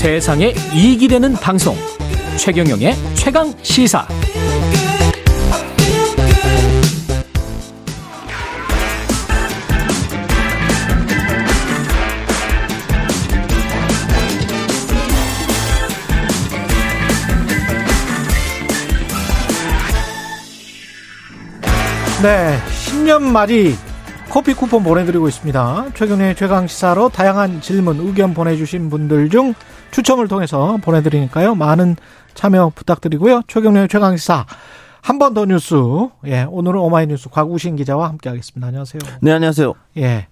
세상에 이익이 되는 방송 최경영의 최강 시사 네, 신년 말이 커피 쿠폰 보내드리고 있습니다. 최근의 최강 시사로 다양한 질문, 의견 보내주신 분들 중 추첨을 통해서 보내드리니까요. 많은 참여 부탁드리고요. 최경련의 최강 시사 한 번 더 뉴스. 예, 오늘은 오마이뉴스 곽우신 기자와 함께하겠습니다. 안녕하세요. 네, 안녕하세요. 예,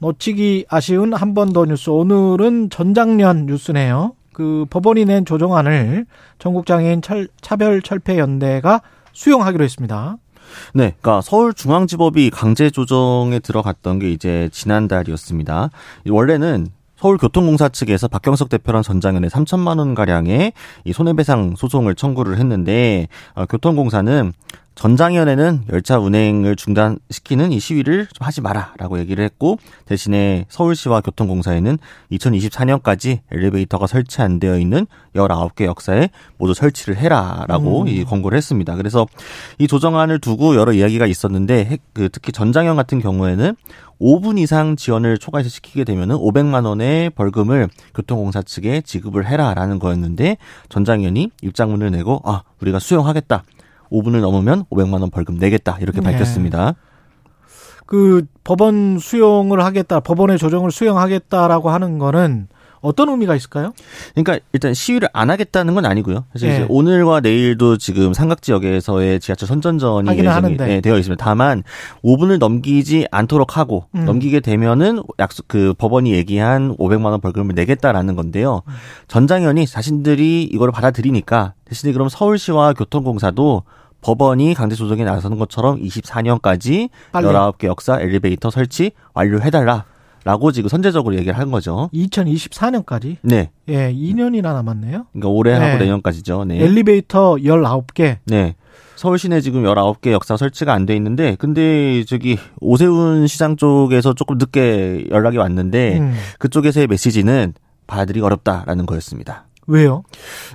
놓치기 아쉬운 한 번 더 뉴스. 오늘은 전장년 뉴스네요. 그 법원이 낸 조정안을 전국장애인 차별 철폐 연대가 수용하기로 했습니다. 네, 그러니까 서울중앙지법이 강제 조정에 들어갔던 게 이제 지난달이었습니다. 원래는 서울교통공사 측에서 박경석 대표랑 전장현에 3천만 원 가량의 이 손해배상 소송을 청구를 했는데 어, 교통공사는 전장현에는 열차 운행을 중단시키는 이 시위를 좀 하지 마라라고 얘기를 했고 대신에 서울시와 교통공사에는 2024년까지 엘리베이터가 설치 안 되어 있는 19개 역사에 모두 설치를 해라라고 음. 이 권고를 했습니다. 그래서 이 조정안을 두고 여러 이야기가 있었는데 그 특히 전장현 같은 경우에는 5분 이상 지원을 초과해서 시키게 되면은 500만 원의 벌금을 교통공사 측에 지급을 해라라는 거였는데 전장현이 입장문을 내고 아 우리가 수용하겠다. 5분을 넘으면 500만 원 벌금 내겠다 이렇게 네. 밝혔습니다. 그 법원 수용을 하겠다, 법원의 조정을 수용하겠다라고 하는 거는 어떤 의미가 있을까요? 그러니까 일단 시위를 안 하겠다는 건 아니고요. 사실 네. 오늘과 내일도 지금 삼각 지역에서의 지하철 선전전이 예정이 네, 되어 있습니다. 다만 5분을 넘기지 않도록 하고 음. 넘기게 되면은 약속 그 법원이 얘기한 500만 원 벌금을 내겠다라는 건데요. 음. 전장현이 자신들이 이걸 받아들이니까 대신에 그럼 서울시와 교통공사도 법원이 강제 조정에 나서는 것처럼 24년까지 빨리. 19개 역사 엘리베이터 설치 완료해달라. 라고 지금 선제적으로 얘기를 한 거죠. 2024년까지? 네. 예, 2년이나 남았네요. 그러니까 올해 네. 하고 내년까지죠. 네. 엘리베이터 19개? 네. 서울 시내 지금 19개 역사 설치가 안 돼 있는데 근데 저기 오세훈 시장 쪽에서 조금 늦게 연락이 왔는데 음. 그쪽에서의 메시지는 받아들이기 어렵다라는 거였습니다. 왜요?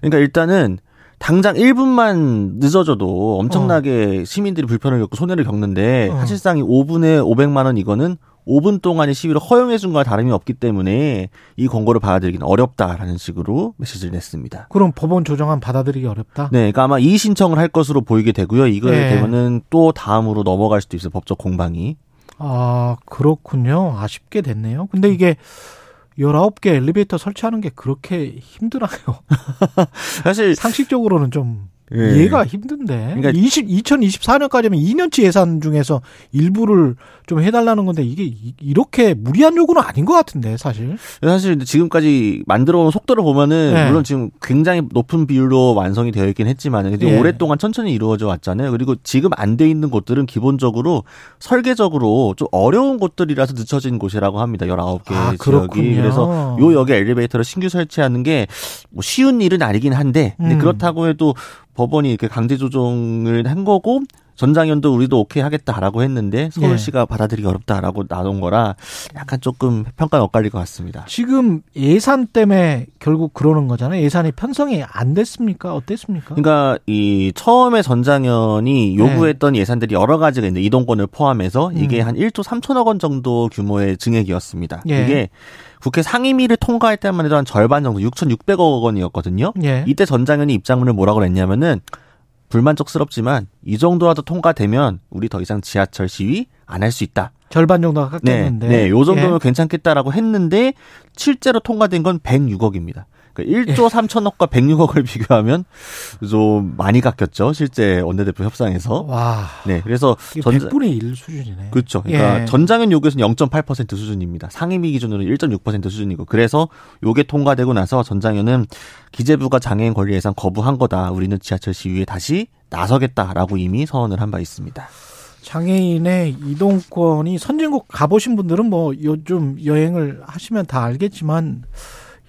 그러니까 일단은 당장 1분만 늦어져도 엄청나게 어. 시민들이 불편을 겪고 손해를 겪는데 어. 사실상 이 5분에 500만 원 이거는 5분 동안의 시위를 허용해 준 거와 다름이 없기 때문에 이 권고를 받아들이기는 어렵다라는 식으로 메시지를 냈습니다. 그럼 법원 조정안 받아들이기 어렵다? 네, 그러니까 아마 이 신청을 할 것으로 보이게 되고요. 이거 네. 되면은 또 다음으로 넘어갈 수도 있어요. 법적 공방이. 아, 그렇군요. 아쉽게 됐네요. 근데 이게 19개 엘리베이터 설치하는 게 그렇게 힘드나요? 사실 상식적으로는 좀 예. 이해가 힘든데. 그러니까 20, 2024년까지면 2년치 예산 중에서 일부를 좀 해달라는 건데 이게 이렇게 무리한 요구는 아닌 것 같은데 사실. 사실 지금까지 만들어온 속도를 보면은 네. 물론 지금 굉장히 높은 비율로 완성이 되어 있긴 했지만 근데 네. 오랫동안 천천히 이루어져 왔잖아요. 그리고 지금 안 돼 있는 곳들은 기본적으로 설계적으로 좀 어려운 곳들이라서 늦춰진 곳이라고 합니다. 19개 아, 지역이. 그렇군요. 그래서 요 역에 엘리베이터를 신규 설치하는 게 뭐 쉬운 일은 아니긴 한데 음. 그렇다고 해도 법원이 이렇게 강제 조정을 한 거고 전장현도 우리도 오케이 하겠다라고 했는데 서울시가 예. 받아들이기 어렵다라고 나온 거라 약간 조금 평가가 엇갈릴 것 같습니다. 지금 예산 때문에 결국 그러는 거잖아요. 예산이 편성이 안 됐습니까? 어땠습니까? 그러니까 이 처음에 전장현이 요구했던 네. 예산들이 여러 가지가 있는데 이동권을 포함해서 이게 음. 한 1조 3천억 원 정도 규모의 증액이었습니다. 예. 이게 국회 상임위를 통과할 때만 해도 한 절반 정도 6,600억 원이었거든요. 예. 이때 전장현이 입장문을 뭐라고 그랬냐면은 불만족스럽지만 이 정도라도 통과되면 우리 더 이상 지하철 시위 안 할 수 있다. 절반 정도가 깎였는데. 네, 네, 요 정도면 예. 괜찮겠다라고 했는데 실제로 통과된 건 106억입니다. 그러니까 1조 3천억과 106억을 비교하면 좀 많이 깎였죠. 실제 원내대표 협상에서. 와. 네. 그래서 전 100분의 1 수준이네. 그렇죠. 그러니까 예. 전장현 요구에서는 0.8% 수준입니다. 상임위 기준으로 1.6% 수준이고 그래서 요게 통과되고 나서 전장현은 기재부가 장애인 권리 예산 거부한 거다. 우리는 지하철 시위에 다시 나서겠다라고 이미 선언을 한 바 있습니다. 장애인의 이동권이 선진국 가보신 분들은 뭐 요즘 여행을 하시면 다 알겠지만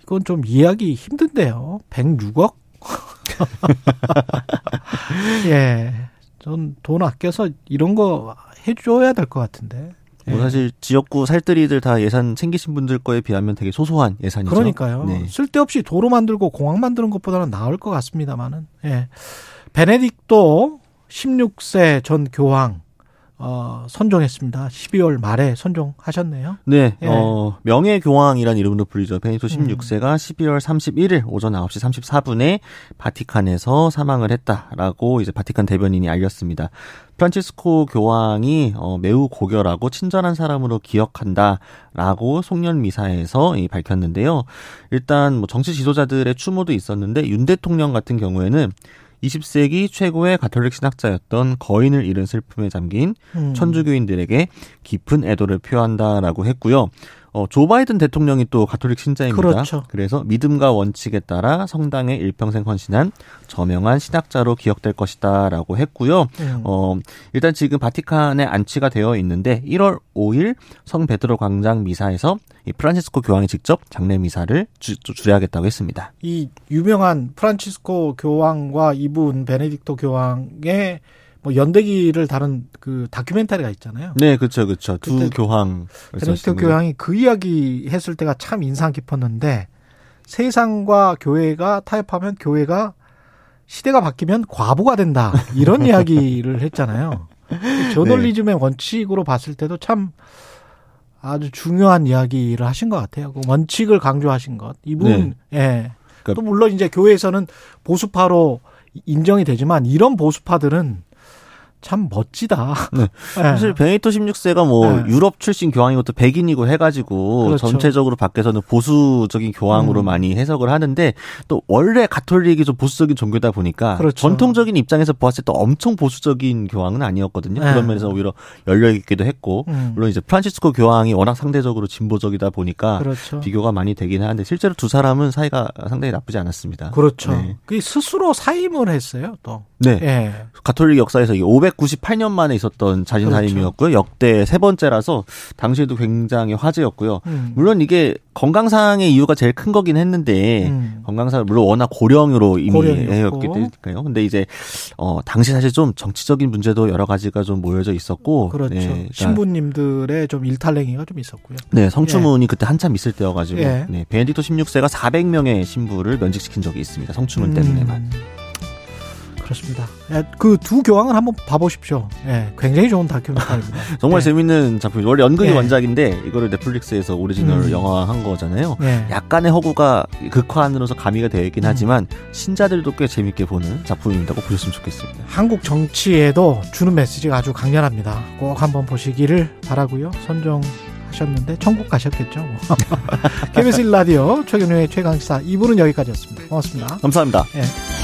이건 좀 이해하기 힘든데요. 106억? 예. 전 돈 아껴서 이런 거 해줘야 될 것 같은데. 뭐 네. 사실 지역구 살뜰이들 다 예산 챙기신 분들 거에 비하면 되게 소소한 예산이죠. 그러니까요. 네. 쓸데없이 도로 만들고 공항 만드는 것보다는 나을 것 같습니다만은. 예. 베네딕토 16세 전 교황 어, 선종했습니다. 12월 말에 선종하셨네요. 네, 예. 어, 명예교황이라는 이름으로 불리죠. 베니토 16세가 음. 12월 31일 오전 9시 34분에 바티칸에서 사망을 했다라고 이제 바티칸 대변인이 알렸습니다. 프란치스코 교황이 어, 매우 고결하고 친절한 사람으로 기억한다라고 송년 미사에서 이, 밝혔는데요. 일단 뭐 정치 지도자들의 추모도 있었는데 윤 대통령 같은 경우에는 20세기 최고의 가톨릭 신학자였던 거인을 잃은 슬픔에 잠긴 음. 천주교인들에게 깊은 애도를 표한다라고 했고요. 어, 조 바이든 대통령이 또 가톨릭 신자입니다. 그렇죠. 그래서 믿음과 원칙에 따라 성당에 일평생 헌신한 저명한 신학자로 기억될 것이다라고 했고요. 음. 어, 일단 지금 바티칸에 안치가 되어 있는데 1월 5일 성 베드로 광장 미사에서 이 프란치스코 교황이 직접 장례 미사를 주, 주례하겠다고 했습니다. 이 유명한 프란치스코 교황과 이분 베네딕토 교황의 뭐 연대기를 다룬 그 다큐멘터리가 있잖아요. 네, 그렇죠, 그렇죠. 두 교황. 베네딕토 교황이 그 이야기 했을 때가 참 인상 깊었는데 세상과 교회가 타협하면 교회가 시대가 바뀌면 과부가 된다 이런 이야기를 했잖아요. 저널리즘의 네. 원칙으로 봤을 때도 참 아주 중요한 이야기를 하신 것 같아요. 그 원칙을 강조하신 것. 이분, 네. 예. 그러니까 또 물론 이제 교회에서는 보수파로 인정이 되지만 이런 보수파들은 참 멋지다. 네. 네. 사실 베네토 16세가 뭐 네. 유럽 출신 교황인 것도 백인이고 해가지고 그렇죠. 전체적으로 밖에서는 보수적인 교황으로 음. 많이 해석을 하는데 또 원래 가톨릭이 좀 보수적인 종교다 보니까 그렇죠. 전통적인 입장에서 보았을 때 엄청 보수적인 교황은 아니었거든요. 네. 그런 면에서 오히려 열려 있기도 했고 음. 물론 이제 프란치스코 교황이 워낙 상대적으로 진보적이다 보니까 그렇죠. 비교가 많이 되긴 하는데 실제로 두 사람은 사이가 상당히 나쁘지 않았습니다. 그렇죠. 네. 그 스스로 사임을 했어요. 또. 네. 네. 가톨릭 역사에서 598년 만에 있었던 자진 사임이었고요. 그렇죠. 역대 세 번째라서 당시에도 굉장히 화제였고요. 음. 물론 이게 건강상의 이유가 제일 큰 거긴 했는데 음. 건강상 물론 워낙 고령으로 이미 해였기 때문에요. 근데 이제 어 당시 사실 좀 정치적인 문제도 여러 가지가 좀 모여져 있었고 그렇죠. 네, 그러니까 신부님들의 좀 일탈행위가 좀 있었고요. 네, 성추문이 예. 그때 한참 있을 때여가지고 예. 네, 베네딕토 16세가 400명의 신부를 면직시킨 적이 있습니다. 성추문 음. 때문에만. 그렇습니다. 예, 그 두 교황을 한번 봐보십시오. 예, 굉장히 좋은 다큐멘터리입니다. 정말 예. 재밌는 작품. 원래 연극이 예. 원작인데 이거를 넷플릭스에서 오리지널 음. 영화한 거잖아요. 예. 약간의 허구가 극화 안으로서 가미가 되어 있긴 음. 하지만 신자들도 꽤 재밌게 보는 작품입니다. 꼭 보셨으면 좋겠습니다. 한국 정치에도 주는 메시지가 아주 강렬합니다. 꼭 한번 보시기를 바라고요. 선정 하셨는데 천국 가셨겠죠. KBS 뭐. 1라디오 최경영의 최강시사 2부는 여기까지였습니다. 고맙습니다. 감사합니다. 예.